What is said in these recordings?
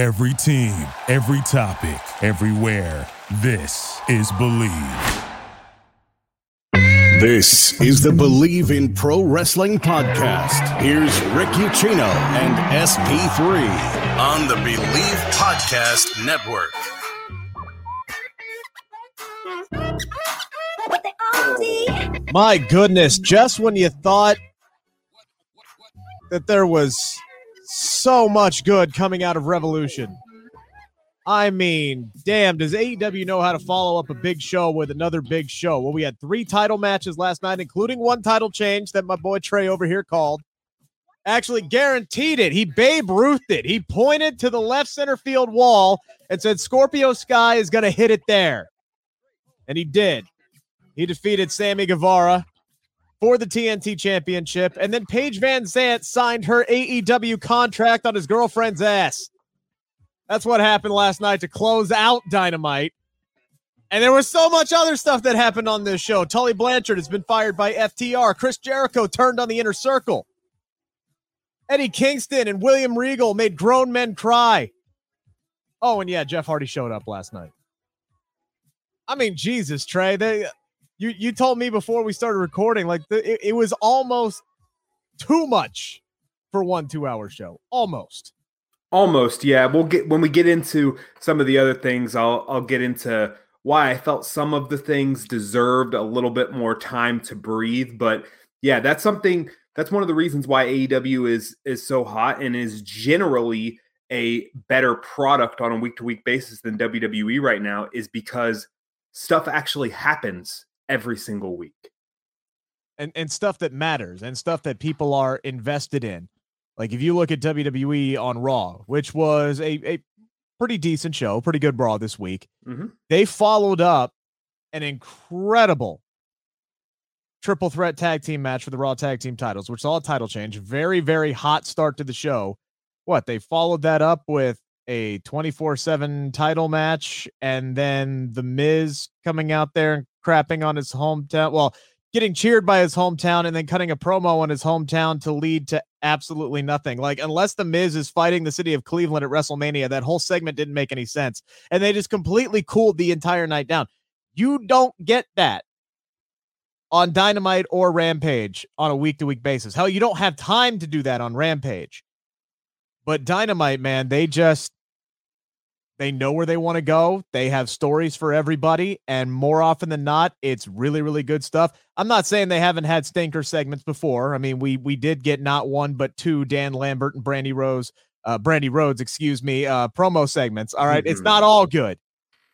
Every team, every topic, everywhere. This is Bleav. This is the Bleav in Pro Wrestling podcast. Here's Rick Ucchino and SP3 on the Bleav Podcast Network. My goodness, just when you thought that there was so much good coming out of Revolution. I mean, damn, does AEW know how to follow up a big show with another big show? Well, we had three title matches last night, including one title change that my boy Trey over here called. Actually, guaranteed it. He Babe Ruthed it. He pointed to the left center field wall and said, Scorpio Sky is going to hit it there. And he did. He defeated Sammy Guevara for the TNT Championship. And then Paige VanZant signed her AEW contract on his girlfriend's ass. That's what happened last night to close out Dynamite. And there was so much other stuff that happened on this show. Tully Blanchard has been fired by FTR. Chris Jericho turned on the inner circle. Eddie Kingston and William Regal made grown men cry. Oh, and yeah, Jeff Hardy showed up last night. I mean, Jesus, Trey. They, you you told me before we started recording, like the, it, it was almost too much for one two hour show. Almost. Almost, yeah. We'll get when we get into some of the other things. I'll I'll get into why I felt some of the things deserved a little bit more time to breathe. But yeah, that's something. That's one of the reasons why AEW is is so hot and is generally a better product on a week to week basis than WWE right now is because stuff actually happens every single week. And and stuff that matters and stuff that people are invested in. Like if you look at WWE on Raw, which was a, a pretty decent show, pretty good Raw this week, mm-hmm. they followed up an incredible triple threat tag team match for the Raw tag team titles, which saw a title change. Very, very hot start to the show. What they followed that up with a 24 7 title match and then The Miz coming out there and crapping on his hometown. Well, getting cheered by his hometown and then cutting a promo on his hometown to lead to absolutely nothing. Like, unless The Miz is fighting the city of Cleveland at WrestleMania, that whole segment didn't make any sense. And they just completely cooled the entire night down. You don't get that on Dynamite or Rampage on a week to week basis. Hell, you don't have time to do that on Rampage. But Dynamite, man, they just they know where they want to go. They have stories for everybody. And more often than not, it's really, really good stuff. I'm not saying they haven't had stinker segments before. I mean, we we did get not one, but two Dan Lambert and Brandy Rose, uh, Brandi Rhodes, excuse me, uh, promo segments. All right? It's not all good.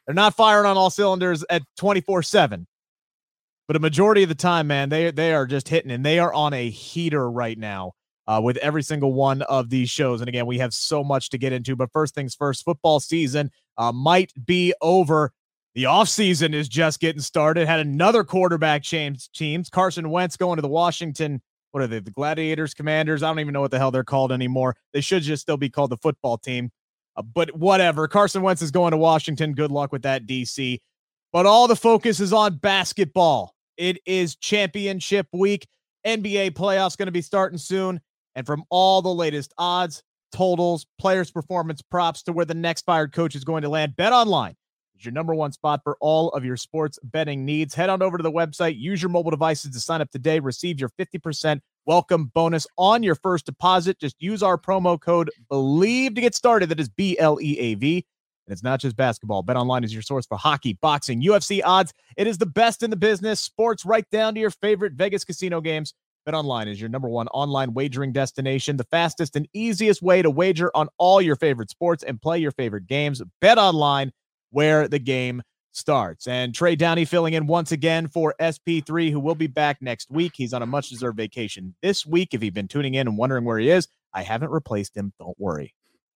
They're not firing on all cylinders at 24-7. But a majority of the time, man, they they are just hitting and they are on a heater right now uh, with every single one of these shows. And again, we have so much to get into. But first things first, football season uh, might be over. The offseason is just getting started. Had another quarterback change teams. Carson Wentz going to the Washington. What are they? The Gladiators, Commanders? I don't even know what the hell they're called anymore. They should just still be called the football team. Uh, but whatever. Carson Wentz is going to Washington. Good luck with that, DC. But all the focus is on basketball. It is championship week. NBA playoffs going to be starting soon. And from all the latest odds, totals, players' performance props to where the next fired coach is going to land, Bet Online is your number one spot for all of your sports betting needs. Head on over to the website, use your mobile devices to sign up today, receive your 50% welcome bonus on your first deposit. Just use our promo code BLEAV to get started. That is B L E A V. And it's not just basketball. Bet Online is your source for hockey, boxing, UFC odds. It is the best in the business. Sports right down to your favorite Vegas casino games. BetOnline is your number one online wagering destination, the fastest and easiest way to wager on all your favorite sports and play your favorite games. BetOnline, where the game starts. And Trey Downey filling in once again for SP3, who will be back next week. He's on a much deserved vacation this week. If you've been tuning in and wondering where he is, I haven't replaced him. Don't worry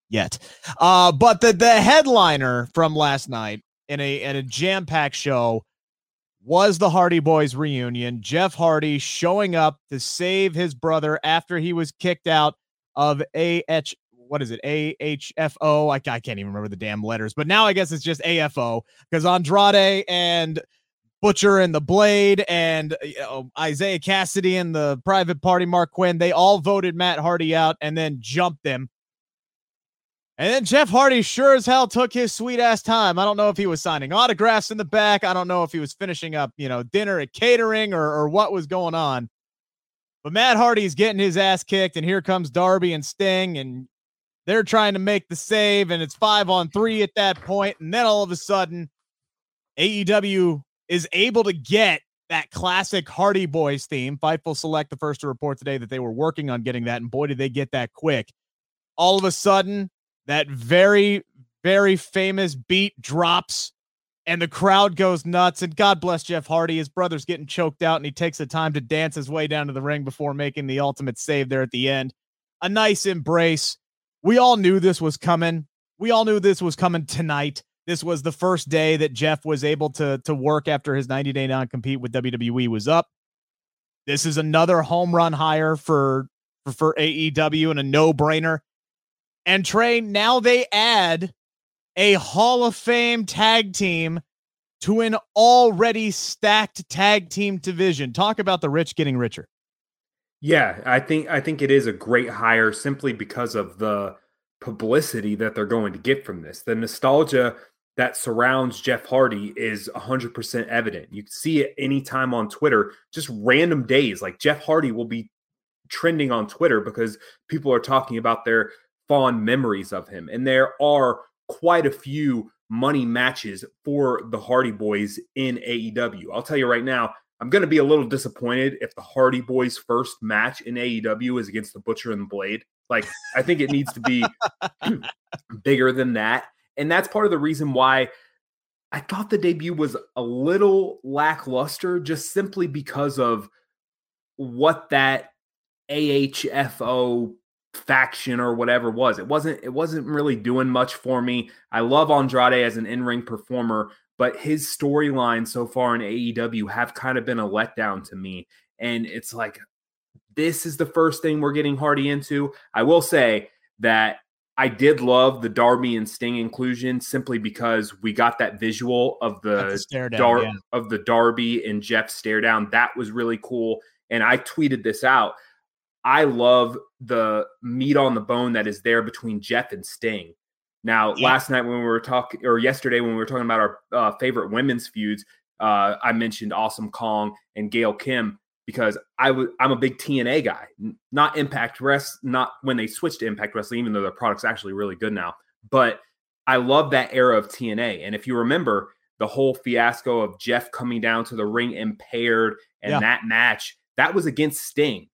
yet. Uh, but the, the headliner from last night in a, in a jam packed show was the Hardy Boyz reunion. Jeff Hardy showing up to save his brother after he was kicked out of AH. What is it? AHFO. I, I can't even remember the damn letters, but now I guess it's just AFO because Andrade and Butcher and the Blade and you know, Isiah Kassidy and the private party Marq Quen, they all voted Matt Hardy out and then jumped him. And then Jeff Hardy sure as hell took his sweet ass time. I don't know if he was signing autographs in the back. I don't know if he was finishing up, you know, dinner at catering or, or what was going on. But Matt Hardy's getting his ass kicked, and here comes Darby and Sting, and they're trying to make the save, and it's five on three at that point. And then all of a sudden, AEW is able to get that classic Hardy Boyz theme. Fightful Select, the first to report today that they were working on getting that, and boy, did they get that quick. All of a sudden, that very, very famous beat drops and the crowd goes nuts. And God bless Jeff Hardy. His brother's getting choked out and he takes the time to dance his way down to the ring before making the ultimate save there at the end. A nice embrace. We all knew this was coming. We all knew this was coming tonight. This was the first day that Jeff was able to, to work after his 90 day non compete with WWE was up. This is another home run hire for, for, for AEW and a no brainer. And Trey, now they add a Hall of Fame tag team to an already stacked tag team division. Talk about the rich getting richer. Yeah, I think I think it is a great hire simply because of the publicity that they're going to get from this. The nostalgia that surrounds Jeff Hardy is 100% evident. You can see it anytime on Twitter, just random days. Like Jeff Hardy will be trending on Twitter because people are talking about their fond memories of him. And there are quite a few money matches for the Hardy Boyz in AEW. I'll tell you right now, I'm going to be a little disappointed if the Hardy Boyz' first match in AEW is against the Butcher and the Blade. Like, I think it needs to be bigger than that. And that's part of the reason why I thought the debut was a little lackluster, just simply because of what that AHFO faction or whatever was. It wasn't it wasn't really doing much for me. I love Andrade as an in-ring performer, but his storyline so far in AEW have kind of been a letdown to me. And it's like this is the first thing we're getting Hardy into. I will say that I did love the Darby and Sting inclusion simply because we got that visual of the, the Dar- yeah. of the Darby and Jeff stare down. That was really cool. And I tweeted this out. I love the meat on the bone that is there between Jeff and Sting. Now, yeah. last night when we were talking, or yesterday when we were talking about our uh, favorite women's feuds, uh, I mentioned Awesome Kong and Gail Kim because I was I'm a big TNA guy, not Impact Rest, not when they switched to Impact Wrestling, even though their product's actually really good now. But I love that era of TNA, and if you remember the whole fiasco of Jeff coming down to the ring impaired and yeah. that match, that was against Sting.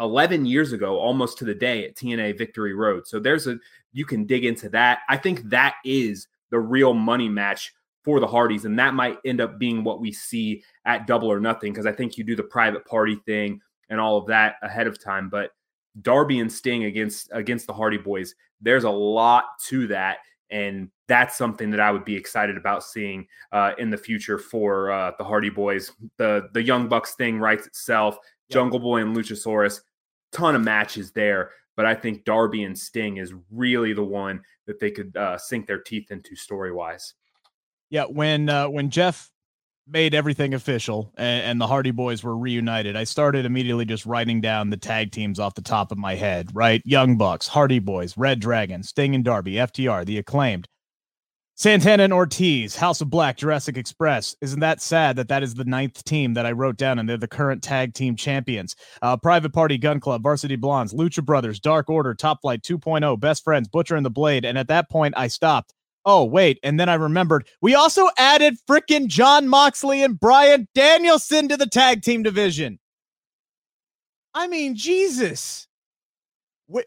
11 years ago, almost to the day at TNA Victory Road. So there's a, you can dig into that. I think that is the real money match for the Hardys. And that might end up being what we see at Double or Nothing because I think you do the private party thing and all of that ahead of time. But Darby and Sting against against the Hardy Boyz, there's a lot to that. And that's something that I would be excited about seeing uh, in the future for uh, the Hardy Boyz. The the Young Bucks thing writes itself. Jungle Boy and Luchasaurus, ton of matches there. But I think Darby and Sting is really the one that they could uh, sink their teeth into story wise. Yeah, when uh, when Jeff made everything official and, and, the Hardy Boyz were reunited, I started immediately just writing down the tag teams off the top of my head. Right, Young Bucks, Hardy Boyz, Red Dragon, Sting and Darby, FTR, the Acclaimed, Santana and Ortiz, House of Black, Jurassic Express. Isn't that sad that that is the ninth team that I wrote down and they're the current tag team champions? Uh, Private Party, Gunn Club, Varsity Blondes, Lucha Brothers, Dark Order, Top Flight 2.0, Best Friends, Butcher and the Blade. And at that point, I stopped. Oh, wait. And then I remembered we also added freaking Jon Moxley and Bryan Danielson to the tag team division. I mean, Jesus. Wait,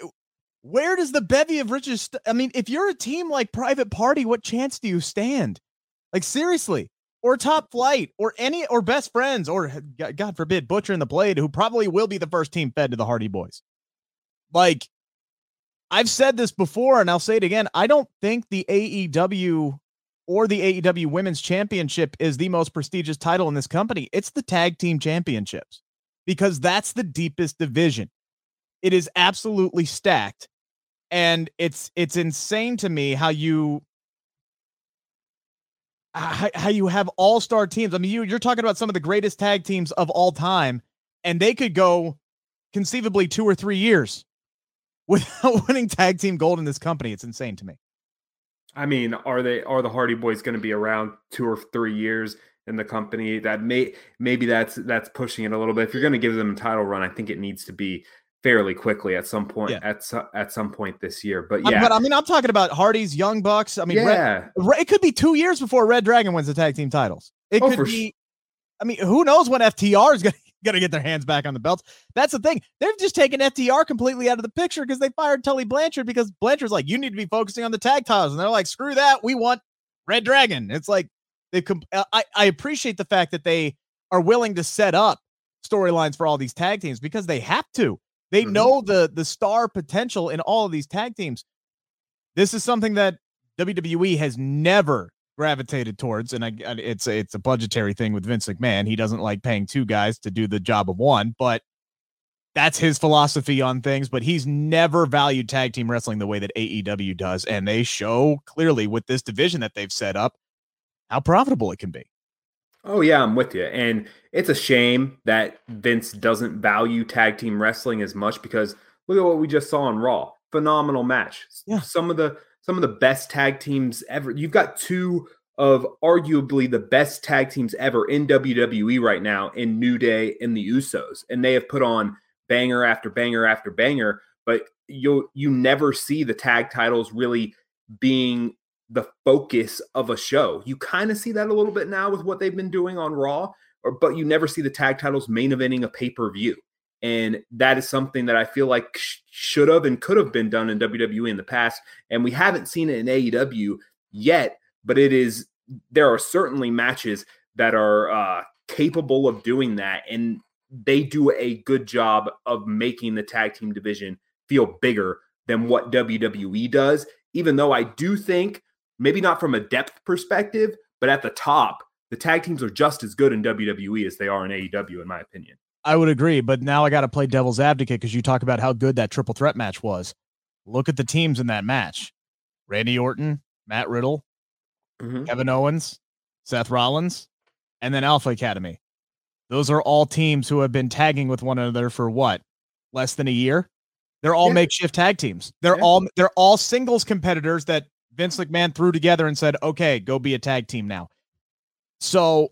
where does the bevy of riches? St- I mean, if you're a team like Private Party, what chance do you stand? Like seriously, or Top Flight, or any, or Best Friends, or God forbid, Butcher and the Blade, who probably will be the first team fed to the Hardy Boyz. Like, I've said this before, and I'll say it again. I don't think the AEW or the AEW Women's Championship is the most prestigious title in this company. It's the Tag Team Championships because that's the deepest division. It is absolutely stacked. And it's it's insane to me how you how, how you have all-star teams. I mean, you you're talking about some of the greatest tag teams of all time, and they could go conceivably two or three years without winning tag team gold in this company. It's insane to me. I mean, are they are the Hardy Boyz going to be around two or three years in the company? That may maybe that's that's pushing it a little bit. If you're going to give them a title run, I think it needs to be fairly quickly at some point yeah. at at some point this year. But yeah, but I mean, I'm talking about Hardy's Young Bucks. I mean, yeah, Red, it could be two years before Red Dragon wins the tag team titles. It oh, could be. I mean, who knows when FTR is going to got to get their hands back on the belts. That's the thing. They've just taken FTR completely out of the picture because they fired Tully Blanchard because Blanchard's like, you need to be focusing on the tag titles. And they're like, screw that. We want Red Dragon. It's like, they com- uh, I, I appreciate the fact that they are willing to set up storylines for all these tag teams because they have to. They mm-hmm. know the the star potential in all of these tag teams. This is something that WWE has never gravitated towards, and I, it's a, it's a budgetary thing with Vince McMahon. He doesn't like paying two guys to do the job of one, but that's his philosophy on things. But he's never valued tag team wrestling the way that AEW does, and they show clearly with this division that they've set up how profitable it can be. Oh yeah, I'm with you. And it's a shame that Vince doesn't value tag team wrestling as much because look at what we just saw on Raw. Phenomenal match. Yeah. Some of the some of the best tag teams ever. You've got two of arguably the best tag teams ever in WWE right now in New Day and the Usos. And they have put on banger after banger after banger, but you you never see the tag titles really being the focus of a show. You kind of see that a little bit now with what they've been doing on Raw, or but you never see the tag titles main eventing a pay-per-view. And that is something that I feel like sh- should have and could have been done in WWE in the past. And we haven't seen it in AEW yet, but it is, there are certainly matches that are uh, capable of doing that. And they do a good job of making the tag team division feel bigger than what WWE does. Even though I do think, maybe not from a depth perspective, but at the top, the tag teams are just as good in WWE as they are in AEW, in my opinion. I would agree, but now I got to play devil's advocate because you talk about how good that triple threat match was. Look at the teams in that match: Randy Orton, Matt Riddle, mm-hmm. Kevin Owens, Seth Rollins, and then Alpha Academy. Those are all teams who have been tagging with one another for what less than a year. They're all yeah. makeshift tag teams. They're yeah. all they're all singles competitors that Vince McMahon threw together and said, "Okay, go be a tag team now." So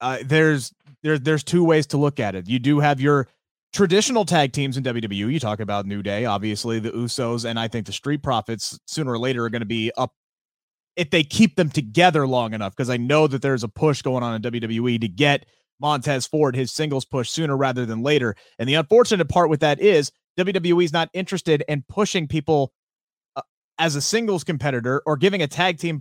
uh, there's there's there's two ways to look at it. You do have your traditional tag teams in WWE. You talk about New Day, obviously the Usos, and I think the Street Profits sooner or later are going to be up if they keep them together long enough. Because I know that there's a push going on in WWE to get Montez Ford his singles push sooner rather than later. And the unfortunate part with that is WWE is not interested in pushing people as a singles competitor or giving a tag team,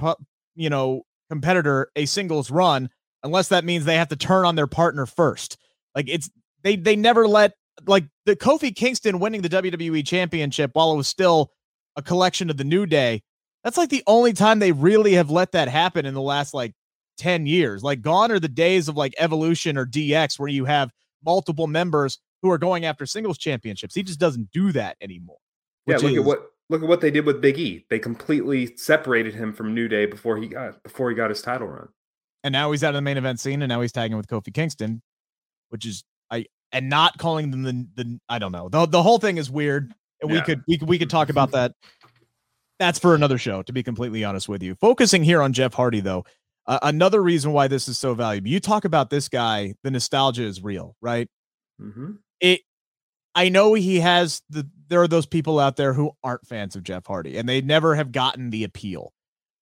you know, competitor a singles run unless that means they have to turn on their partner first. Like it's they they never let like the Kofi Kingston winning the WWE championship while it was still a collection of the New Day. That's like the only time they really have let that happen in the last like 10 years. Like gone are the days of like evolution or DX where you have multiple members who are going after singles championships. He just doesn't do that anymore. Yeah, look is, at what look at what they did with Big E. They completely separated him from New Day before he got before he got his title run and now he's out of the main event scene, and now he's tagging with Kofi Kingston, which is I and not calling them the the I don't know the the whole thing is weird, and yeah. we could we could we could talk about that. That's for another show, to be completely honest with you. Focusing here on Jeff Hardy, though, uh, another reason why this is so valuable. You talk about this guy, the nostalgia is real, right? Mm-hmm. It. I know he has the. There are those people out there who aren't fans of Jeff Hardy, and they never have gotten the appeal.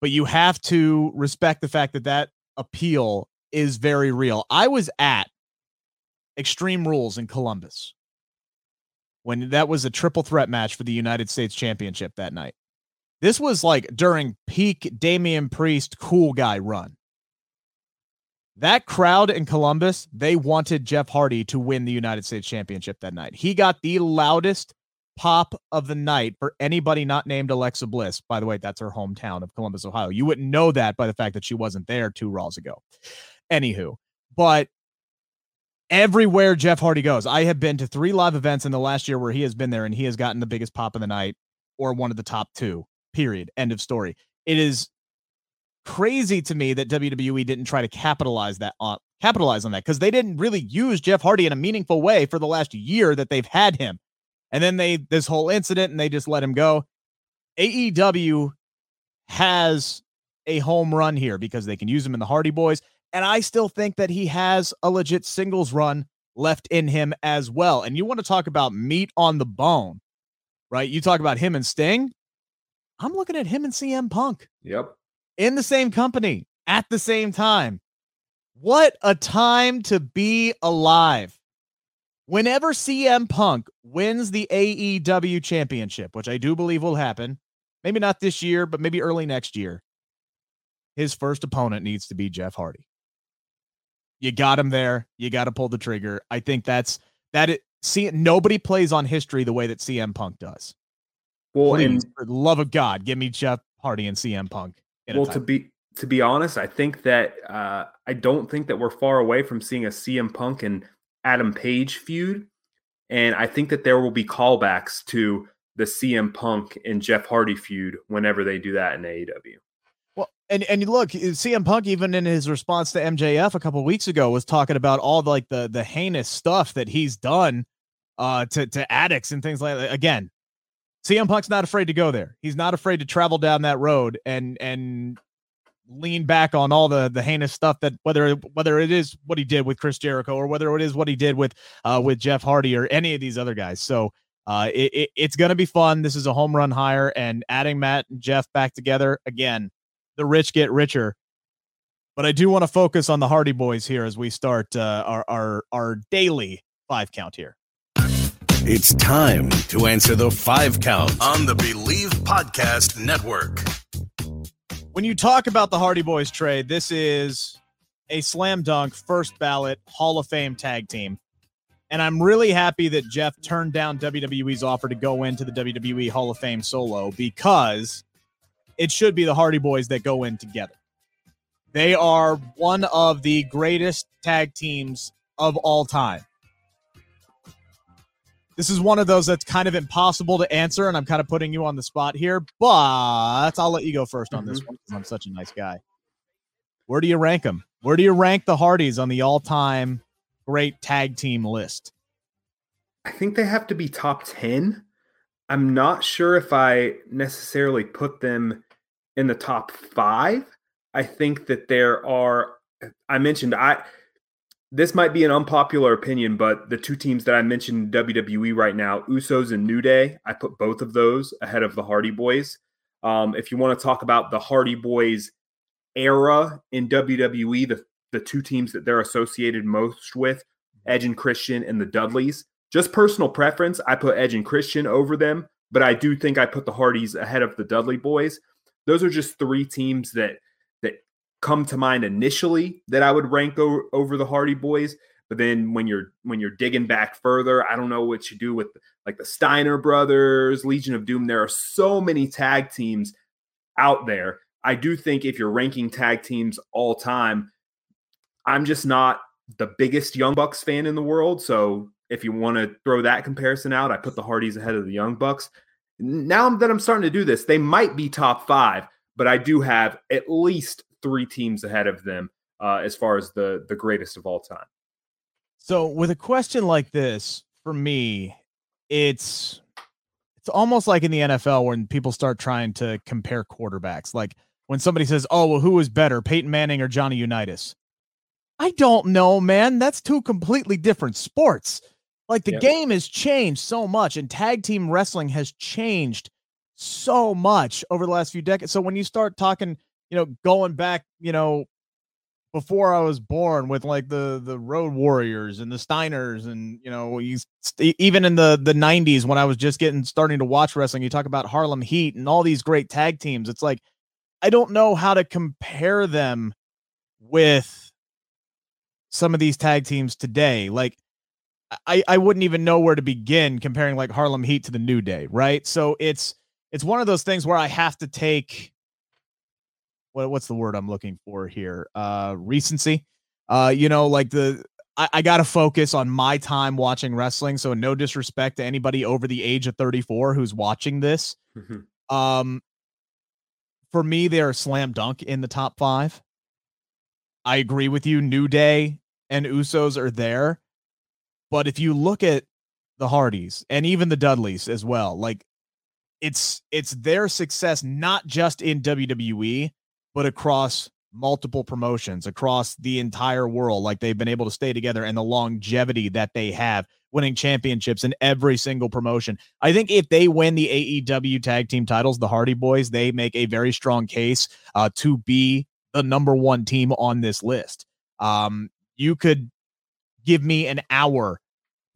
But you have to respect the fact that that appeal is very real. I was at Extreme Rules in Columbus when that was a triple threat match for the United States Championship that night. This was like during peak Damian Priest cool guy run. That crowd in Columbus, they wanted Jeff Hardy to win the United States Championship that night. He got the loudest pop of the night for anybody not named Alexa Bliss. By the way, that's her hometown of Columbus, Ohio. You wouldn't know that by the fact that she wasn't there two Raws ago. Anywho, but everywhere Jeff Hardy goes, I have been to three live events in the last year where he has been there and he has gotten the biggest pop of the night or one of the top two, period. End of story. It is crazy to me that WWE didn't try to capitalize that on capitalize on that because they didn't really use Jeff Hardy in a meaningful way for the last year that they've had him And then they this whole incident and they just let him go. AEW has a home run here because they can use him in the Hardy Boyz. And I still think that he has a legit singles run left in him as well. And you want to talk about meat on the bone, right? You talk about him and Sting. I'm looking at him and CM Punk. Yep. In the same company at the same time. What a time to be alive. Whenever CM Punk wins the AEW championship, which I do believe will happen, maybe not this year, but maybe early next year, his first opponent needs to be Jeff Hardy. You got him there. You got to pull the trigger. I think that's that. It see nobody plays on history the way that CM Punk does. Well, Please, and for the love of God, give me Jeff Hardy and CM Punk. well, to be to be honest, I think that uh, I don't think that we're far away from seeing a CM Punk and Adam Page feud, and I think that there will be callbacks to the CM Punk and Jeff Hardy feud whenever they do that in AEW. Well, and and look, CM Punk even in his response to MJF a couple weeks ago was talking about all the, like the the heinous stuff that he's done uh to to addicts and things like that. Again, CM Punk's not afraid to go there. He's not afraid to travel down that road and and lean back on all the the heinous stuff that whether whether it is what he did with Chris Jericho or whether it is what he did with uh with Jeff Hardy or any of these other guys. So uh it, it it's gonna be fun. This is a home run hire and adding Matt and Jeff back together again the rich get richer. But I do want to focus on the Hardy Boys here as we start uh, our, our our daily five count here. It's time to answer the five count on the Bleav Podcast Network. When you talk about the Hardy Boyz Trey, this is a slam dunk first ballot Hall of Fame tag team. And I'm really happy that Jeff turned down WWE's offer to go into the WWE Hall of Fame solo because it should be the Hardy Boyz that go in together. They are one of the greatest tag teams of all time. This is one of those that's kind of impossible to answer, and I'm kind of putting you on the spot here, but I'll let you go 1st on mm-hmm. this one because I'm such a nice guy. Where do you rank them? Where do you rank the Hardys on the all time great tag team list? I think they have to be top 10. I'm not sure if I necessarily put them in the top five. I think that there are. I mentioned I. This might be an unpopular opinion, but the two teams that I mentioned in WWE right now, Usos and New Day, I put both of those ahead of the Hardy Boyz. Um, if you want to talk about the Hardy Boyz era in WWE, the the two teams that they're associated most with, Edge and Christian and the Dudleys. Just personal preference, I put Edge and Christian over them, but I do think I put the Hardys ahead of the Dudley Boyz those are just three teams that that come to mind initially that I would rank over, over the Hardy Boyz. But then when you're when you're digging back further, I don't know what you do with like the Steiner brothers, Legion of Doom. There are so many tag teams out there. I do think if you're ranking tag teams all time, I'm just not the biggest Young Bucks fan in the world. So if you want to throw that comparison out, I put the Hardys ahead of the Young Bucks now that I'm starting to do this, they might be top five, but I do have at least three teams ahead of them uh, as far as the the greatest of all time. So, with a question like this, for me, it's it's almost like in the NFL when people start trying to compare quarterbacks. Like when somebody says, "Oh, well, who is better, Peyton Manning or Johnny Unitas?" I don't know, man. That's two completely different sports. Like the yep. game has changed so much, and tag team wrestling has changed so much over the last few decades. So when you start talking, you know, going back, you know, before I was born with like the the Road Warriors and the Steiners, and you know, you even in the the '90s when I was just getting starting to watch wrestling, you talk about Harlem Heat and all these great tag teams. It's like I don't know how to compare them with some of these tag teams today. Like I, I wouldn't even know where to begin comparing like Harlem Heat to the New Day, right? So it's it's one of those things where I have to take what what's the word I'm looking for here? Uh recency. Uh, you know, like the I, I gotta focus on my time watching wrestling. So no disrespect to anybody over the age of 34 who's watching this. Mm-hmm. Um for me, they're slam dunk in the top five. I agree with you. New Day and Usos are there. But if you look at the Hardys and even the Dudleys as well. Like it's it's their success not just in WWE, but across multiple promotions across the entire world. Like they've been able to stay together and the longevity that they have winning championships in every single promotion. I think if they win the AEW tag team titles, the Hardy Boyz, they make a very strong case uh, to be the number one team on this list. Um, you could give me an hour.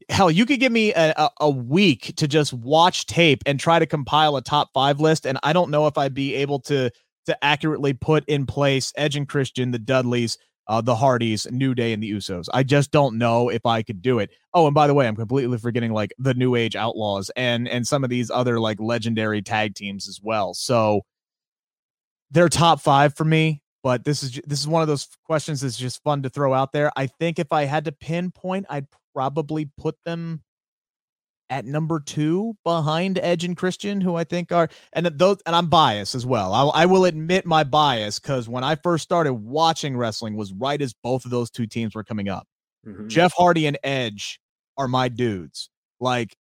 Hell, you could give me a, a, a week to just watch tape and try to compile a top five list. And I don't know if I'd be able to to accurately put in place Edge and Christian, the Dudleys, uh, the Hardys, New Day, and the Usos. I just don't know if I could do it. Oh, and by the way, I'm completely forgetting like the New Age Outlaws and and some of these other like legendary tag teams as well. So they're top five for me. But this is this is one of those questions that's just fun to throw out there. I think if I had to pinpoint, I'd probably put them at number two behind Edge and Christian, who I think are and those and I'm biased as well. I, I will admit my bias because when I first started watching wrestling was right as both of those two teams were coming up. Mm-hmm. Jeff Hardy and Edge are my dudes. Like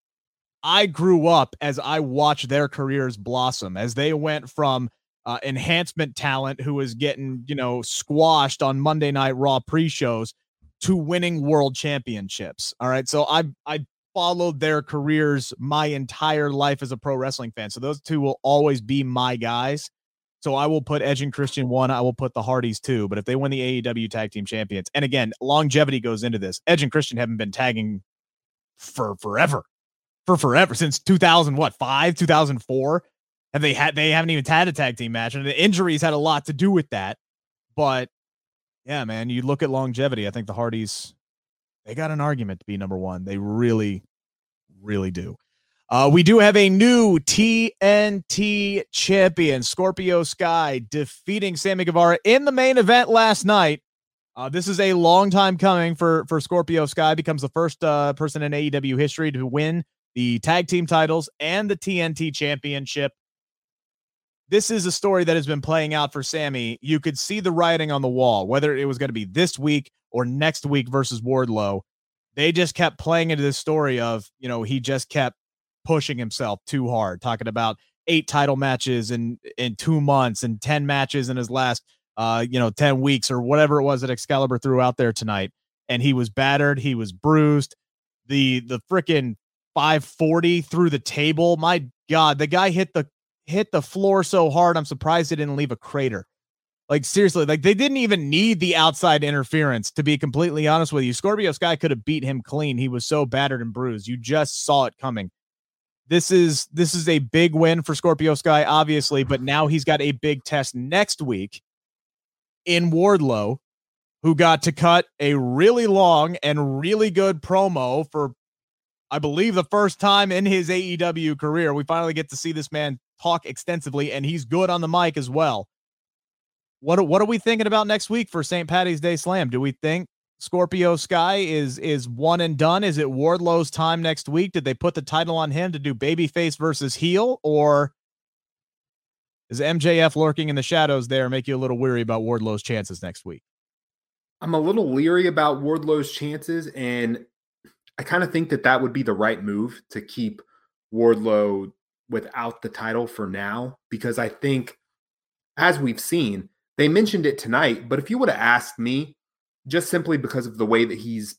I grew up as I watched their careers blossom as they went from uh, enhancement talent who was getting you know squashed on Monday Night Raw pre-shows to winning world championships. All right, so I I followed their careers my entire life as a pro wrestling fan. So those two will always be my guys. So I will put Edge and Christian one. I will put the Hardys two. But if they win the AEW Tag Team Champions, and again, longevity goes into this. Edge and Christian haven't been tagging for forever, for forever since 2000 what five 2004. Have they had? They haven't even had a tag team match, and the injuries had a lot to do with that. But yeah, man, you look at longevity. I think the Hardys they got an argument to be number one. They really, really do. Uh, we do have a new TNT champion, Scorpio Sky, defeating Sammy Guevara in the main event last night. Uh, this is a long time coming for for Scorpio Sky. Becomes the first uh, person in AEW history to win the tag team titles and the TNT championship. This is a story that has been playing out for Sammy. You could see the writing on the wall, whether it was going to be this week or next week versus Wardlow. They just kept playing into this story of, you know, he just kept pushing himself too hard, talking about eight title matches in in two months and 10 matches in his last uh, you know, 10 weeks or whatever it was that Excalibur threw out there tonight. And he was battered, he was bruised. The the freaking 540 through the table. My God, the guy hit the hit the floor so hard. I'm surprised it didn't leave a crater. Like seriously, like they didn't even need the outside interference to be completely honest with you. Scorpio Sky could have beat him clean. He was so battered and bruised. You just saw it coming. This is this is a big win for Scorpio Sky obviously, but now he's got a big test next week in Wardlow who got to cut a really long and really good promo for I believe the first time in his AEW career. We finally get to see this man talk extensively and he's good on the mic as well. What what are we thinking about next week for St. Patty's Day Slam? Do we think Scorpio Sky is is one and done? Is it Wardlow's time next week? Did they put the title on him to do babyface versus heel, or is MJF lurking in the shadows there make you a little weary about Wardlow's chances next week? I'm a little leery about Wardlow's chances, and I kind of think that that would be the right move to keep Wardlow without the title for now, because I think, as we've seen, they mentioned it tonight, but if you would have asked me, just simply because of the way that he's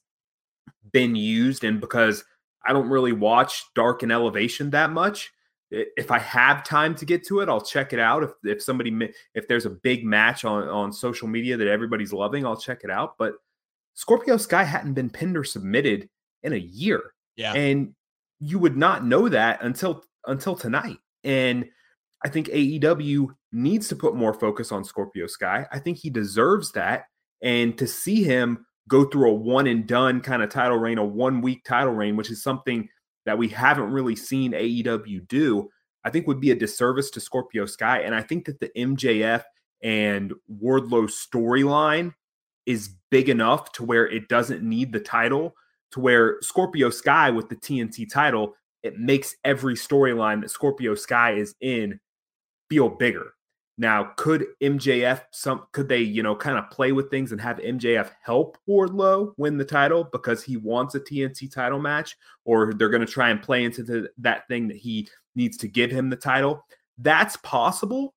been used and because I don't really watch Dark and Elevation that much, if I have time to get to it, I'll check it out. If if somebody if there's a big match on on social media that everybody's loving, I'll check it out. But Scorpio Sky hadn't been pinned or submitted in a year. Yeah. And you would not know that until until tonight. And I think AEW needs to put more focus on Scorpio Sky. I think he deserves that. And to see him go through a one and done kind of title reign, a one week title reign, which is something that we haven't really seen AEW do, I think would be a disservice to Scorpio Sky. And I think that the MJF and Wardlow storyline is big enough to where it doesn't need the title, to where Scorpio Sky with the TNT title, it makes every storyline that Scorpio Sky is in feel bigger. Now, could MJF some could they, you know, kind of play with things and have MJF help Wardlow win the title because he wants a TNT title match, or they're going to try and play into the, that thing that he needs to give him the title? That's possible,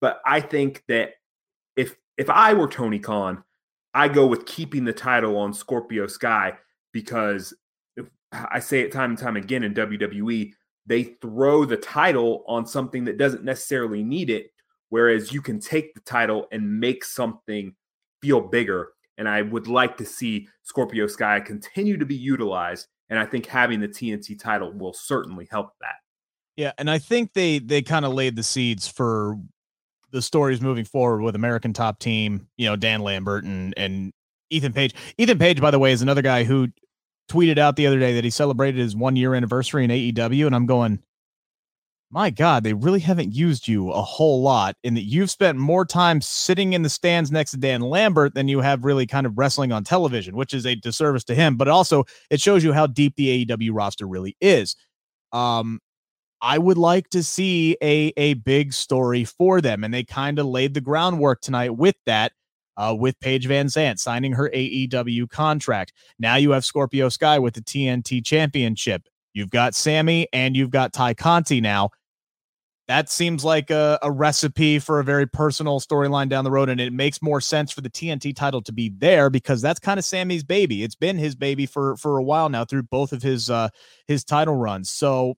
but I think that if if I were Tony Khan, I go with keeping the title on Scorpio Sky because I say it time and time again in WWE, they throw the title on something that doesn't necessarily need it Whereas you can take the title and make something feel bigger. And I would like to see Scorpio Sky continue to be utilized. And I think having the TNT title will certainly help that. Yeah, and I think they they kind of laid the seeds for the stories moving forward with American Top Team, you know, Dan Lambert and and Ethan Page. Ethan Page, by the way, is another guy who tweeted out the other day that he celebrated his one year anniversary in AEW, and I'm going, my God, they really haven't used you a whole lot in that you've spent more time sitting in the stands next to Dan Lambert than you have really kind of wrestling on television, which is a disservice to him. But also, it shows you how deep the AEW roster really is. Um, I would like to see a a big story for them, and they kind of laid the groundwork tonight with that. Uh, with Paige VanZant signing her AEW contract. Now you have Scorpio Sky with the TNT Championship. You've got Sammy and you've got Tay Conti now. That seems like a, a recipe for a very personal storyline down the road. And it makes more sense for the TNT title to be there because that's kind of Sammy's baby. It's been his baby for for a while now through both of his uh his title runs. So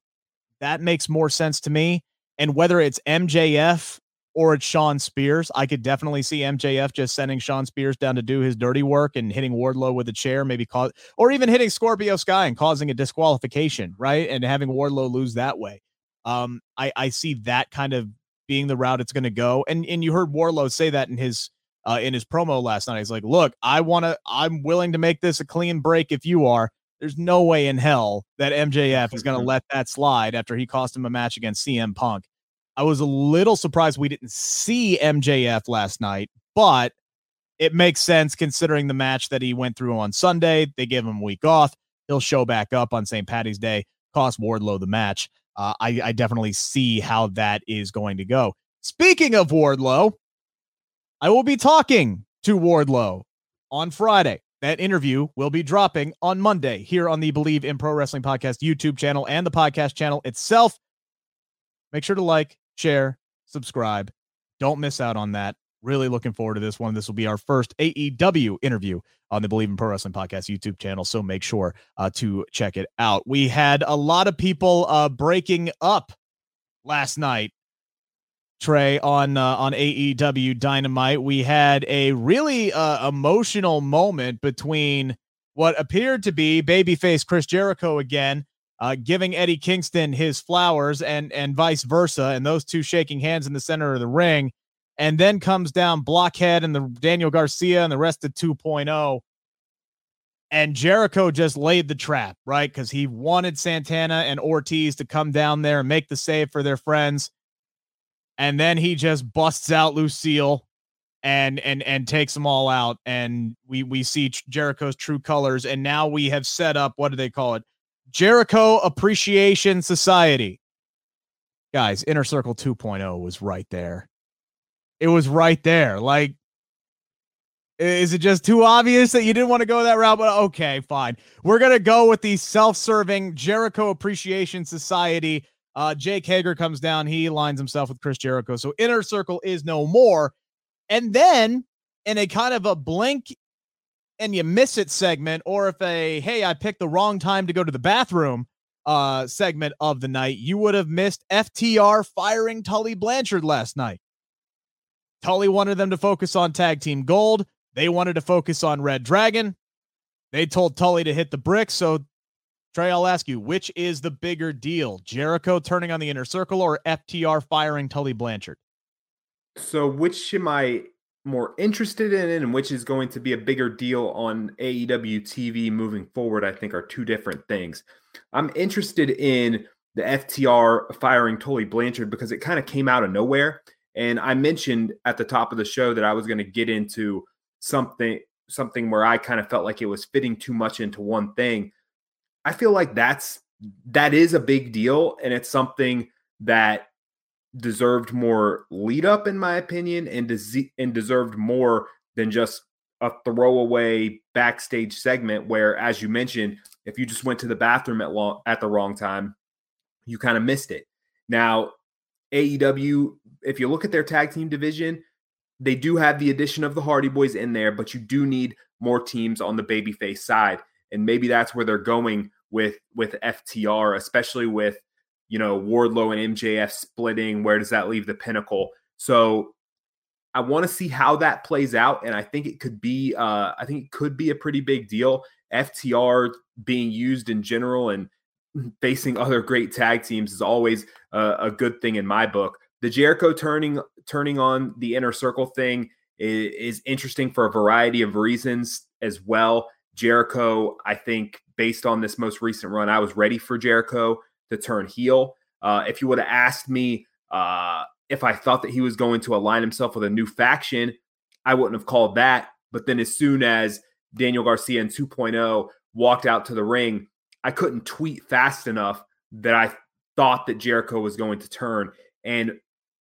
that makes more sense to me. And whether it's MJF or it's Shawn Spears. I could definitely see MJF just sending Shawn Spears down to do his dirty work and hitting Wardlow with a chair, maybe cause, or even hitting Scorpio Sky and causing a disqualification, right? And having Wardlow lose that way. Um, I, I see that kind of being the route it's going to go. And and you heard Wardlow say that in his uh, in his promo last night. He's like, "Look, I want to. I'm willing to make this a clean break if you are." There's no way in hell that MJF is going to let that slide after he cost him a match against CM Punk. I was a little surprised we didn't see MJF last night, but it makes sense considering the match that he went through on Sunday. They gave him a week off. He'll show back up on St. Patty's Day, cost Wardlow the match. Uh, I, I definitely see how that is going to go. Speaking of Wardlow, I will be talking to Wardlow on Friday. That interview will be dropping on Monday here on the Bleav in Pro Wrestling Podcast YouTube channel and the podcast channel itself. Make sure to like, share, subscribe. Don't miss out on that. Really looking forward to this one. This will be our first AEW interview on the Bleav in Pro Wrestling Podcast YouTube channel. So make sure uh, to check it out. We had a lot of people uh, breaking up last night. Trey on uh, on AEW Dynamite. We had a really uh, emotional moment between what appeared to be babyface Chris Jericho again uh, giving Eddie Kingston his flowers and and vice versa, and those two shaking hands in the center of the ring, and then comes down Blockhead and the Daniel Garcia and the rest of 2.0. And Jericho just laid the trap, right? Because he wanted Santana and Ortiz to come down there and make the save for their friends. And then he just busts out Lucille and and and takes them all out. And we we see Jericho's true colors. And now we have set up what do they call it? Jericho Appreciation Society. Guys, Inner Circle 2.0 was right there. It was right there. Like, is it just too obvious that you didn't want to go that route? But okay, fine. We're going to go with the self serving Jericho Appreciation Society. Uh, Jake Hager comes down. He lines himself with Chris Jericho. So Inner Circle is no more. And then, in a kind of a blink and you miss it segment, or if a hey, I picked the wrong time to go to the bathroom uh segment of the night, you would have missed FTR firing Tully Blanchard last night. Tully wanted them to focus on tag team gold. They wanted to focus on Red Dragon. They told Tully to hit the bricks. So, Trey, I'll ask you, which is the bigger deal? Jericho turning on the inner circle or FTR firing Tully Blanchard? So, which am I more interested in and which is going to be a bigger deal on AEW TV moving forward, I think are two different things. I'm interested in the FTR firing Tully Blanchard because it kind of came out of nowhere. And I mentioned at the top of the show that I was going to get into something something where I kind of felt like it was fitting too much into one thing. I feel like that's that is a big deal and it's something that deserved more lead up, in my opinion, and des- and deserved more than just a throwaway backstage segment where, as you mentioned, if you just went to the bathroom at long at the wrong time, you kind of missed it. Now, AEW, if you look at their tag team division, they do have the addition of the Hardy Boyz in there, but you do need more teams on the babyface side, and maybe that's where they're going with with FTR, especially with you know Wardlow and MJF splitting. Where does that leave the Pinnacle? So I want to see how that plays out, and I think it could be uh, I think it could be a pretty big deal. FTR being used in general and facing other great tag teams is always a, a good thing in my book. The Jericho turning turning on the inner circle thing is, is interesting for a variety of reasons as well. Jericho, I think, based on this most recent run, I was ready for Jericho to turn heel. Uh, if you would have asked me uh, if I thought that he was going to align himself with a new faction, I wouldn't have called that. But then as soon as Daniel Garcia and 2.0 walked out to the ring, I couldn't tweet fast enough that I thought that Jericho was going to turn. And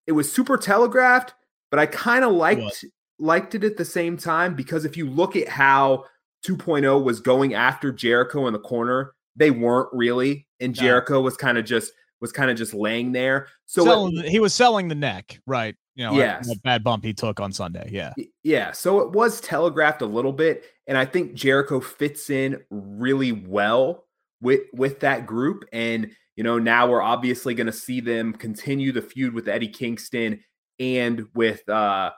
it was super telegraphed, but I kind of liked liked it at the same time because if you look at how 2.0 was going after Jericho in the corner, they weren't really, and Jericho no. was kind of just was kind of just laying there. So selling, it, he was selling the neck, right? You know, yeah, that bad bump he took on Sunday. Yeah, yeah. So it was telegraphed a little bit, and I think Jericho fits in really well with with that group. And you know, now we're obviously going to see them continue the feud with Eddie Kingston and with uh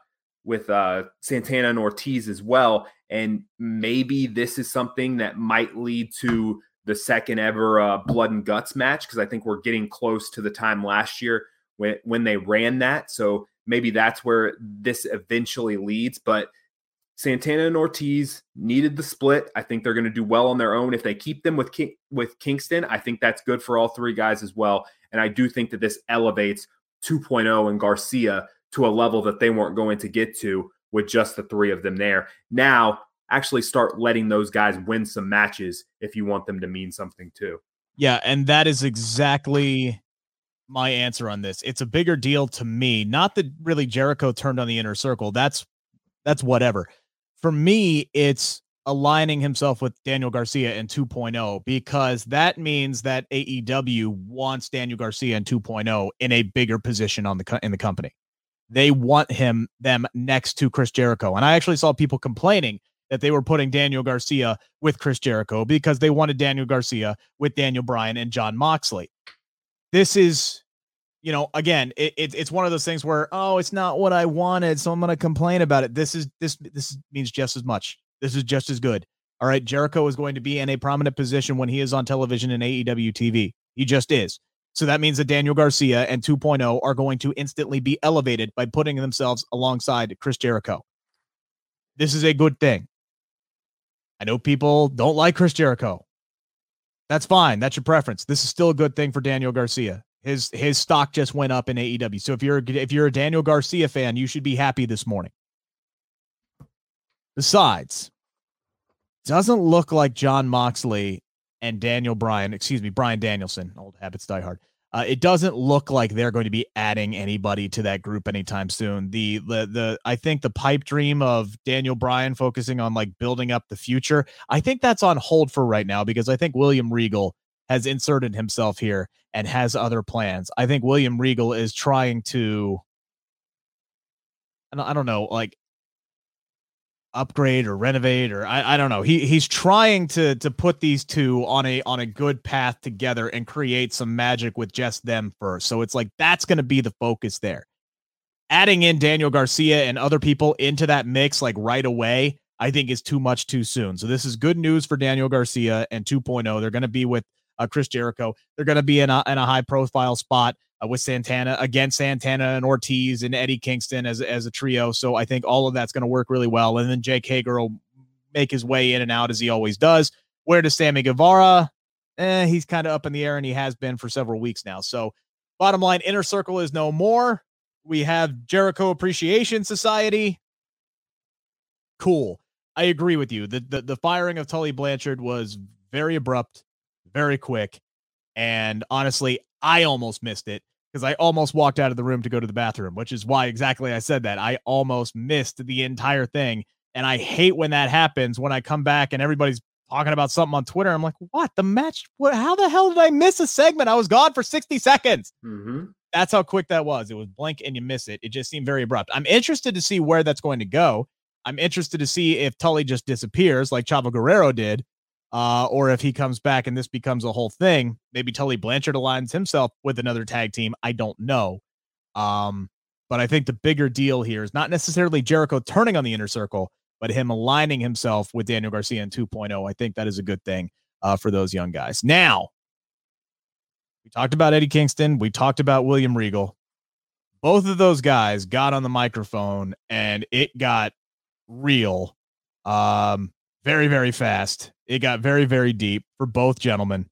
with uh Santana and Ortiz as well. And maybe this is something that might lead to the second ever uh, blood and guts match because I think we're getting close to the time last year when when they ran that. So maybe that's where this eventually leads. But Santana and Ortiz needed the split. I think they're going to do well on their own. If they keep them with King, with Kingston, I think that's good for all three guys as well. And I do think that this elevates 2.0 and Garcia to a level that they weren't going to get to with just the three of them there. Now actually start letting those guys win some matches if you want them to mean something too. Yeah, and that is exactly my answer on this. It's a bigger deal to me. Not that really Jericho turned on the inner circle. That's that's whatever. For me, it's aligning himself with Daniel Garcia in 2.0 because that means that AEW wants Daniel Garcia in 2.0 in a bigger position on the in the company. They want him them next to Chris Jericho. And I actually saw people complaining that they were putting Daniel Garcia with Chris Jericho because they wanted Daniel Garcia with Daniel Bryan and Jon Moxley. This is, you know, again, it, it, it's one of those things where, oh, it's not what I wanted, so I'm going to complain about it. This is this this means just as much. This is just as good. All right, Jericho is going to be in a prominent position when he is on television in AEW TV. He just is. So that means that Daniel Garcia and 2.0 are going to instantly be elevated by putting themselves alongside Chris Jericho. This is a good thing. I know people don't like Chris Jericho. That's fine. That's your preference. This is still a good thing for Daniel Garcia. His his stock just went up in AEW. So if you're if you're a Daniel Garcia fan, you should be happy this morning. Besides, doesn't look like Jon Moxley and Daniel Bryan, excuse me, Bryan Danielson, old habits die hard, uh, it doesn't look like they're going to be adding anybody to that group anytime soon. The the the I think the pipe dream of Daniel Bryan focusing on like building up the future, I think that's on hold for right now because I think William Regal has inserted himself here and has other plans. I think William Regal is trying to I don't know, like upgrade or renovate or I, I don't know. He he's trying to to put these two on a on a good path together and create some magic with just them first. So it's like that's going to be the focus there. Adding in Daniel Garcia and other people into that mix like right away, I think is too much too soon. So this is good news for Daniel Garcia and 2.0. They're going to be with uh, Chris Jericho. They're going to be in a in a high profile spot uh, with Santana against Santana and Ortiz and Eddie Kingston as as a trio. So I think all of that's going to work really well. And then Jake Hager will make his way in and out as he always does. Where does Sammy Guevara? Eh, he's kind of up in the air, and he has been for several weeks now. So, bottom line, Inner Circle is no more. We have Jericho Appreciation Society. Cool. I agree with you. The, the the firing of Tully Blanchard was very abrupt, very quick, and honestly, I almost missed it because I almost walked out of the room to go to the bathroom, which is why exactly I said that. I almost missed the entire thing. And I hate when that happens when I come back and everybody's talking about something on Twitter. I'm like, what? The match? What? How the hell did I miss a segment? I was gone for 60 seconds. Mm-hmm. That's how quick that was. It was blink and you miss it. It just seemed very abrupt. I'm interested to see where that's going to go. I'm interested to see if Tully just disappears like Chavo Guerrero did, uh, or if he comes back and this becomes a whole thing. Maybe Tully Blanchard aligns himself with another tag team. I don't know. Um, but I think the bigger deal here is not necessarily Jericho turning on the inner circle, but him aligning himself with Daniel Garcia in 2.0. I think that is a good thing uh, for those young guys. Now, we talked about Eddie Kingston. We talked about William Regal. Both of those guys got on the microphone and it got real um, very, very fast. It got very, very deep for both gentlemen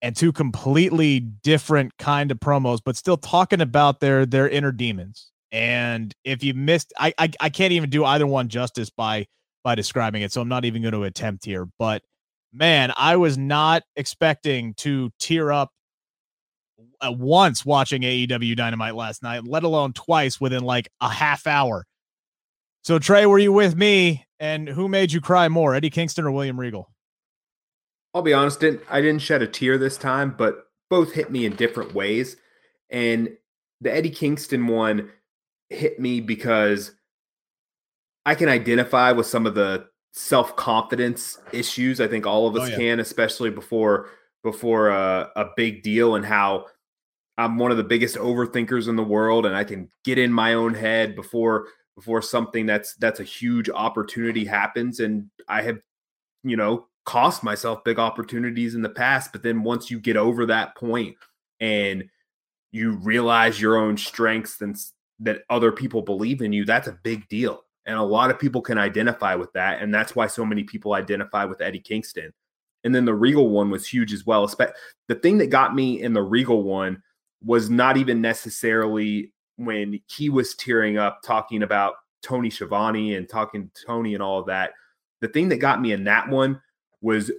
and two completely different kind of promos, but still talking about their their inner demons. And if you missed, I, I I can't even do either one justice by by describing it, so I'm not even going to attempt here. But man, I was not expecting to tear up at once watching AEW Dynamite last night, let alone twice within like a half hour. So Trey, were you with me? And who made you cry more, Eddie Kingston or William Regal? I'll be honest, I didn't shed a tear this time, but both hit me in different ways. And the Eddie Kingston one hit me because I can identify with some of the self-confidence issues. I think all of us oh, yeah. can, especially before before a, a big deal and how I'm one of the biggest overthinkers in the world and I can get in my own head before before something that's that's a huge opportunity happens. And I have you know cost myself big opportunities in the past but then once you get over that point and you realize your own strengths and that other people believe in you that's a big deal. And a lot of people can identify with that and that's why so many people identify with Eddie Kingston. And then the Regal one was huge as well the thing that got me in the Regal one was not even necessarily when he was tearing up talking about Tony Schiavone and talking to Tony and all of that. The thing that got me in that one was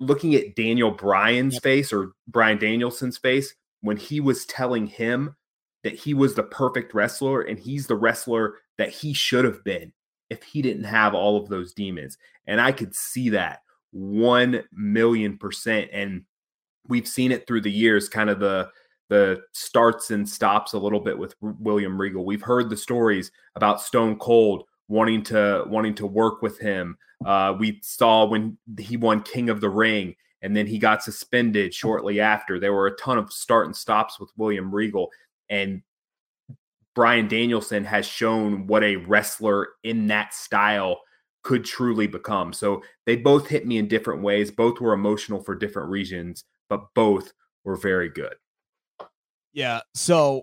looking at Daniel Bryan's face or Bryan Danielson's face when he was telling him that he was the perfect wrestler and he's the wrestler that he should have been if he didn't have all of those demons. And I could see that 1 million percent. And we've seen it through the years, kind of the the starts and stops a little bit with William Regal. We've heard the stories about Stone Cold wanting to wanting to work with him. Uh, we saw when he won King of the Ring and then he got suspended shortly after. There were a ton of start and stops with William Regal and Bryan Danielson has shown what a wrestler in that style could truly become. So they both hit me in different ways. Both were emotional for different reasons, but both were very good. Yeah. So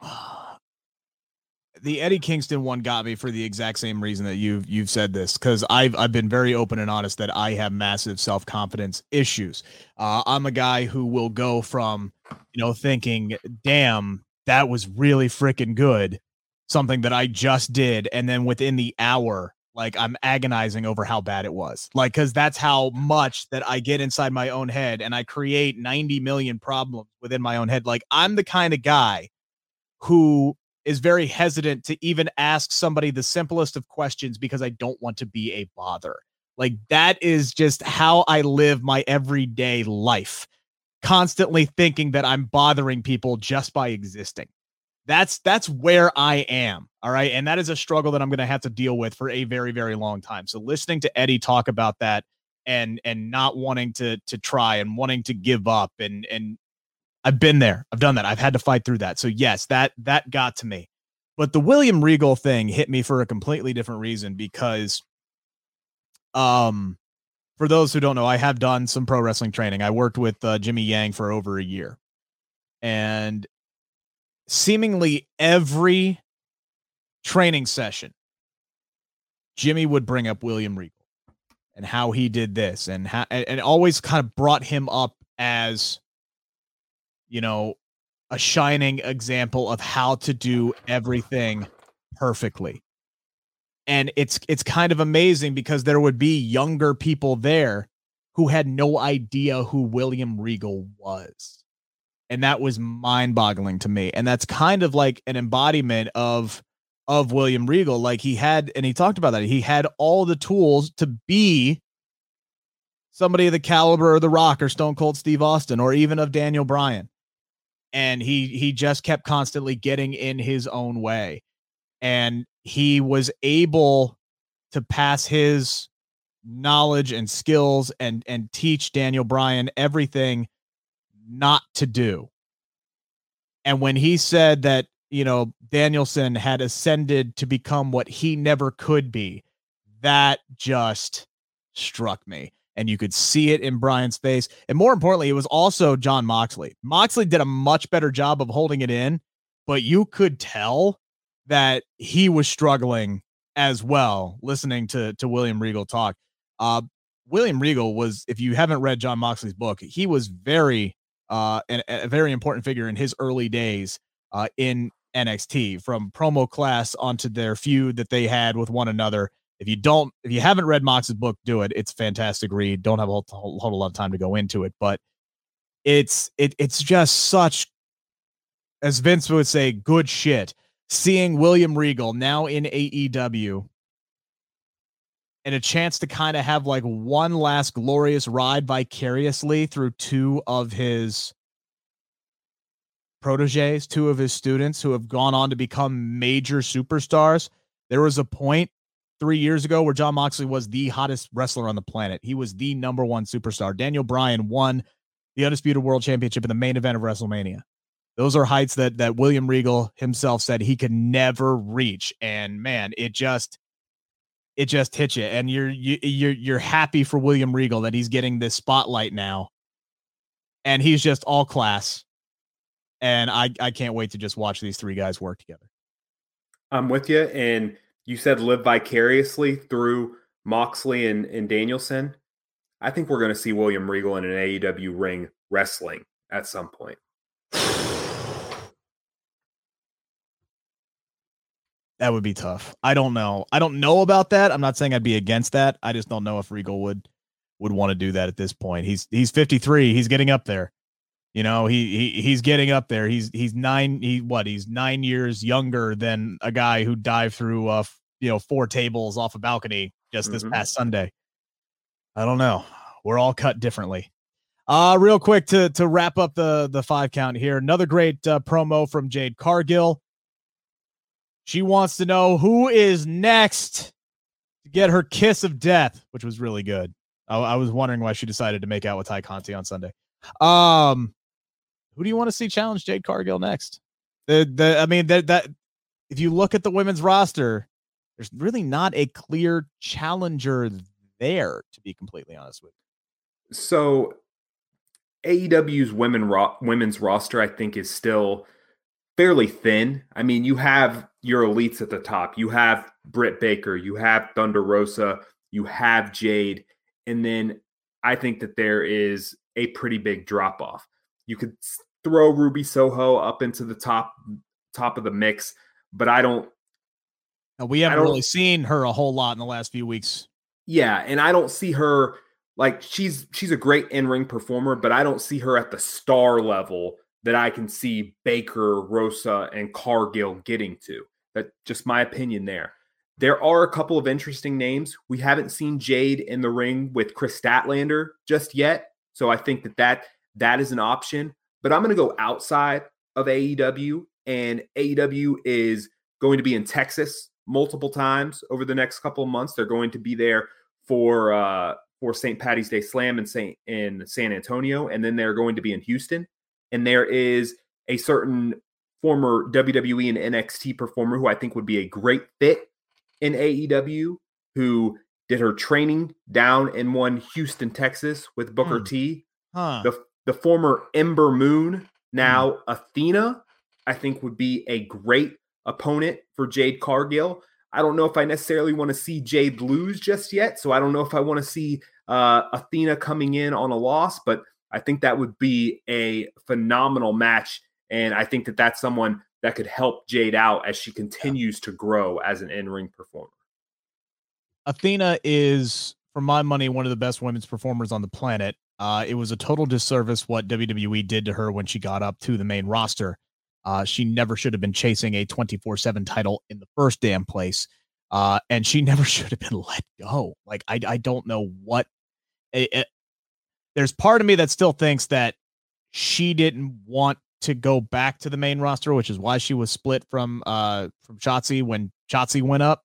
the Eddie Kingston one got me for the exact same reason that you've you've said this because I've I've been very open and honest that I have massive self confidence issues. Uh, I'm a guy who will go from you know thinking, "Damn, that was really freaking good," something that I just did, and then within the hour like I'm agonizing over how bad it was. Like, cause that's how much that I get inside my own head and I create 90 million problems within my own head. Like, I'm the kind of guy who is very hesitant to even ask somebody the simplest of questions because I don't want to be a bother. Like, that is just how I live my everyday life, constantly thinking that I'm bothering people just by existing. That's that's where I am. All right. And that is a struggle that I'm going to have to deal with for a very, very long time. So listening to Eddie talk about that and and not wanting to to try and wanting to give up and and I've been there. I've done that. I've had to fight through that. So yes, that that got to me. But the William Regal thing hit me for a completely different reason because um for those who don't know, I have done some pro wrestling training. I worked with uh, Jimmy Yang for over a year. And seemingly every training session, Jimmy would bring up William Regal and how he did this and how and always kind of brought him up as you know a shining example of how to do everything perfectly. And it's it's kind of amazing because there would be younger people there who had no idea who William Regal was And that was mind boggling to me. And that's kind of like an embodiment of of William Regal. Like he had, and he talked about that. He had all the tools to be somebody of the caliber of The Rock or Stone Cold Steve Austin or even of Daniel Bryan. And he he just kept constantly getting in his own way. And he was able to pass his knowledge and skills and and teach Daniel Bryan everything not to do. And when he said that, you know, Danielson had ascended to become what he never could be, that just struck me. And you could see it in Bryan's face. And more importantly, it was also Jon Moxley. Moxley did a much better job of holding it in, but you could tell that he was struggling as well listening to to William Regal talk. Uh, William Regal was, if you haven't read Jon Moxley's book, he was very uh, a, a very important figure in his early days uh, in NXT, from promo class onto their feud that they had with one another. If you don't, if you haven't read Mox's book, do it. It's fantastic read. Don't have a whole, whole, whole lot of time to go into it, but it's it it's just such, as Vince would say, good shit. Seeing William Regal now in AEW and a chance to kind of have like one last glorious ride vicariously through two of his proteges, two of his students who have gone on to become major superstars. There was a point three years ago where Jon Moxley was the hottest wrestler on the planet. He was the number one superstar. Daniel Bryan won the Undisputed World Championship in the main event of WrestleMania. Those are heights that that William Regal himself said he could never reach. And man, it just it just hits you and you're you, you're you're happy for William Regal that he's getting this spotlight now and he's just all class and I I can't wait to just watch these three guys work together. I'm with you and you said live vicariously through Moxley and, and Danielson. I think we're going to see William Regal in an AEW ring wrestling at some point. That would be tough. I don't know. I don't know about that. I'm not saying I'd be against that. I just don't know if Regal would would want to do that at this point. He's he's 53. He's getting up there. You know, he he he's getting up there. He's he's nine. He what? He's nine years younger than a guy who dived through uh you know four tables off a balcony just this mm-hmm. past Sunday. I don't know. We're all cut differently. Uh real quick to to wrap up the the five count here. Another great uh, promo from Jade Cargill. She wants to know who is next to get her kiss of death, which was really good. I, I was wondering why she decided to make out with Tay Conti on Sunday. Um, who do you want to see challenge Jade Cargill next? The the I mean that that if you look at the women's roster, there's really not a clear challenger there, to be completely honest with you. So AEW's women ro- women's roster, I think, is still fairly thin. I mean, you have your elites at the top. You have Britt Baker, you have Thunder Rosa, you have Jade, and then I think that there is a pretty big drop off. You could throw Ruby Soho up into the top top of the mix, but I don't. we haven't really seen her a whole lot in the last few weeks. Yeah, and I don't see her like she's she's a great in ring performer, but I don't see her at the star level that I can see Baker, Rosa, and Cargill getting to. That's just my opinion there. There are a couple of interesting names. We haven't seen Jade in the ring with Kris Statlander just yet, so I think that that, that is an option. But I'm going to go outside of AEW, and AEW is going to be in Texas multiple times over the next couple of months. They're going to be there for uh, for St. Patty's Day Slam in Saint in San Antonio, and then they're going to be in Houston and there is a certain former WWE and NXT performer who I think would be a great fit in AEW, who did her training down in one Houston, Texas with Booker hmm. T. Huh. The the former Ember Moon, now hmm. Athena, I think would be a great opponent for Jade Cargill. I don't know if I necessarily want to see Jade lose just yet, so I don't know if I want to see uh, Athena coming in on a loss, but I think that would be a phenomenal match. And I think that that's someone that could help Jade out as she continues to grow as an in ring performer. Athena is, for my money, one of the best women's performers on the planet. Uh, it was a total disservice what WWE did to her when she got up to the main roster. Uh, she never should have been chasing a 24 7 title in the first damn place. Uh, and she never should have been let go. Like, I, I don't know what. It, it, there's part of me that still thinks that she didn't want to go back to the main roster, which is why she was split from uh from Shotzi when Shotzi went up.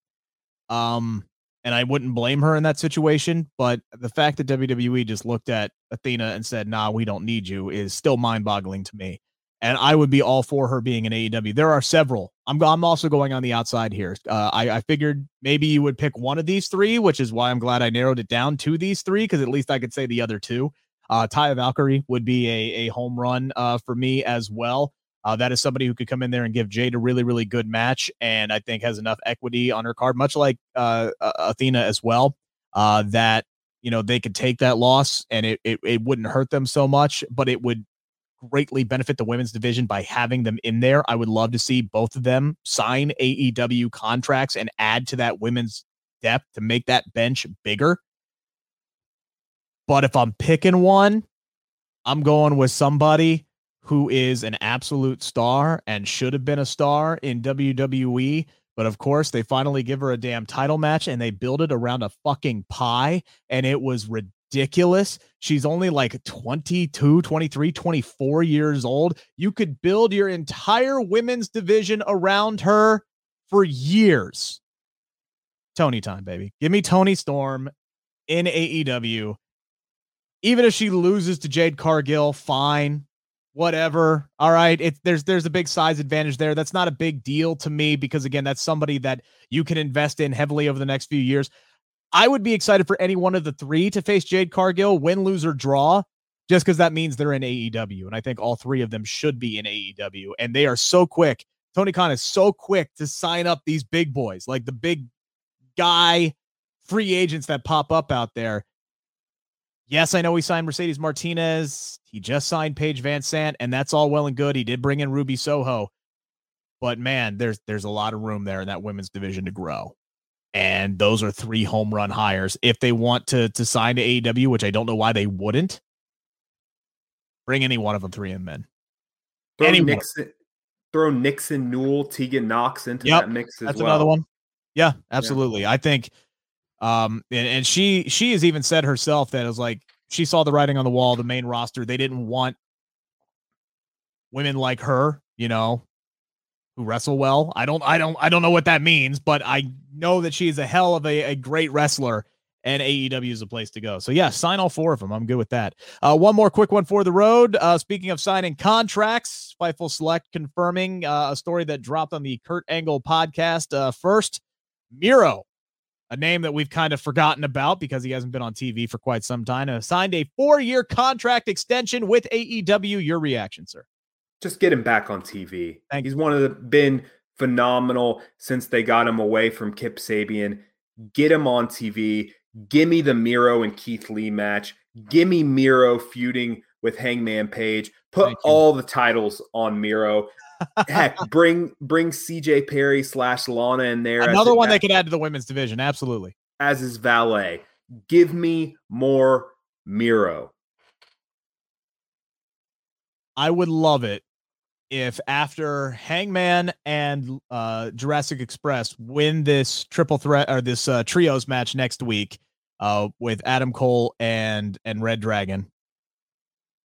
Um, and I wouldn't blame her in that situation. But the fact that WWE just looked at Athena and said, "Nah, we don't need you," is still mind-boggling to me. And I would be all for her being in AEW. There are several. I'm I'm also going on the outside here. Uh, I I figured maybe you would pick one of these three, which is why I'm glad I narrowed it down to these three because at least I could say the other two. Uh, Taya Valkyrie would be a, a home run uh, for me as well. Uh, that is somebody who could come in there and give Jade a really, really good match, and I think has enough equity on her card, much like uh, Athena as well, uh, that you know they could take that loss and it, it it wouldn't hurt them so much, but it would greatly benefit the women's division by having them in there. I would love to see both of them sign AEW contracts and add to that women's depth to make that bench bigger. But if I'm picking one, I'm going with somebody who is an absolute star and should have been a star in WWE. But of course, they finally give her a damn title match and they build it around a fucking pie. And it was ridiculous. She's only like 22, 23, 24 years old. You could build your entire women's division around her for years. Toni time, baby. Give me Toni Storm in AEW even if she loses to Jade Cargill, fine, whatever. All right, it's there's there's a big size advantage there. That's not a big deal to me because again, that's somebody that you can invest in heavily over the next few years. I would be excited for any one of the three to face Jade Cargill, win, lose, or draw, just because that means they're in AEW. And I think all three of them should be in AEW. And they are so quick. Tony Khan is so quick to sign up these big boys, like the big guy free agents that pop up out there. Yes, I know he signed Mercedes Martinez. He just signed Paige VanZant, and that's all well and good. He did bring in Ruby Soho. But man, there's there's a lot of room there in that women's division to grow. And those are three home run hires. If they want to to sign to AEW, which I don't know why they wouldn't, bring any one of them three in men. Throw Anyone. Nixon, throw Nixon, Newell, Tegan Nox into yep, that mix as that's well. another one. Yeah, absolutely. Yeah. I think um, and, and she she has even said herself that it was like she saw the writing on the wall, the main roster. They didn't want women like her, you know, who wrestle well. I don't I don't I don't know what that means, but I know that she's a hell of a, a great wrestler and AEW is a place to go. So yeah, sign all four of them. I'm good with that. Uh, one more quick one for the road. Uh, speaking of signing contracts, Fightful Select confirming uh, a story that dropped on the Kurt Angle podcast. Uh, first, Miro a name that we've kind of forgotten about because he hasn't been on TV for quite some time, uh, signed a four year contract extension with AEW. Your reaction, sir? Just get him back on TV. Thank He's one of the been phenomenal since they got him away from Kip Sabian. Get him on TV. Give me the Miro and Keith Lee match. Give me Miro feuding with Hangman Page. Put all the titles on Miro. Heck, bring bring CJ Perry slash Lana in there. Another one they could add to the women's division. Absolutely. As his valet. Give me more Miro. I would love it if after Hangman and uh, Jurassic Express win this triple threat or this uh, trios match next week uh, with Adam Cole and and Red Dragon,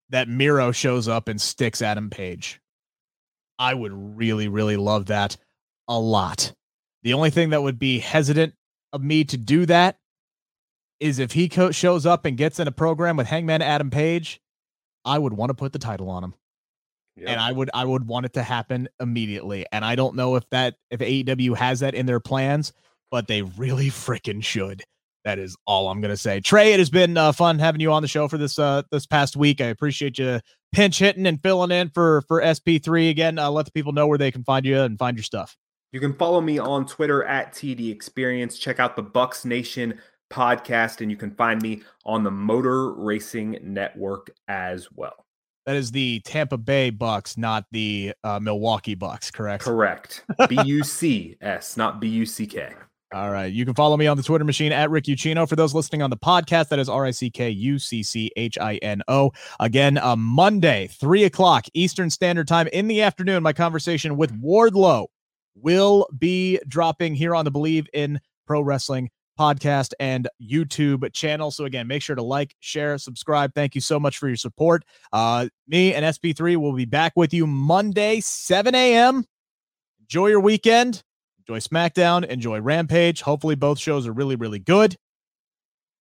that Miro shows up and sticks Adam Page. I would really, really love that a lot. The only thing that would be hesitant of me to do that is if he co- shows up and gets in a program with Hangman Adam Page, I would want to put the title on him. And I would I would want it to happen immediately. And I don't know if that if AEW has that in their plans, but they really freaking should. That is all I'm gonna say. Trey, it has been uh, fun having you on the show for this uh, this past week. I appreciate you pinch hitting and filling in for for SP3 again. Uh, let the people know where they can find you and find your stuff. You can follow me on Twitter at TD Experience. Check out the Bucs Nation podcast, and you can find me on the Motor Racing Network as well. That is the Tampa Bay Bucs, not the uh, Milwaukee Bucks, correct? Correct. B U C S, not B U C K. All right. You can follow me on the Twitter machine at Rick Ucchino. For those listening on the podcast, that is R I C K U C C H I N O. Again, uh, Monday, 3 o'clock Eastern Standard Time in the afternoon. My conversation with Wardlow will be dropping here on the Bleav in Pro Wrestling podcast and YouTube channel. So again, make sure to like, share, subscribe. Thank you so much for your support. Uh, me and SP3 will be back with you Monday, 7 a.m. Enjoy your weekend. Enjoy SmackDown. Enjoy Rampage. Hopefully, both shows are really, really good.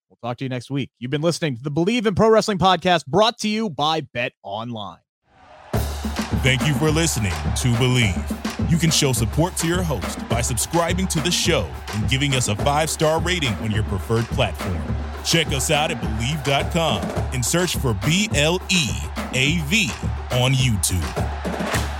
We'll talk to you next week. You've been listening to the Bleav in Pro Wrestling podcast brought to you by Bet Online. Thank you for listening to Bleav. You can show support to your host by subscribing to the show and giving us a five star rating on your preferred platform. Check us out at Bleav.com and search for B L E A V on YouTube.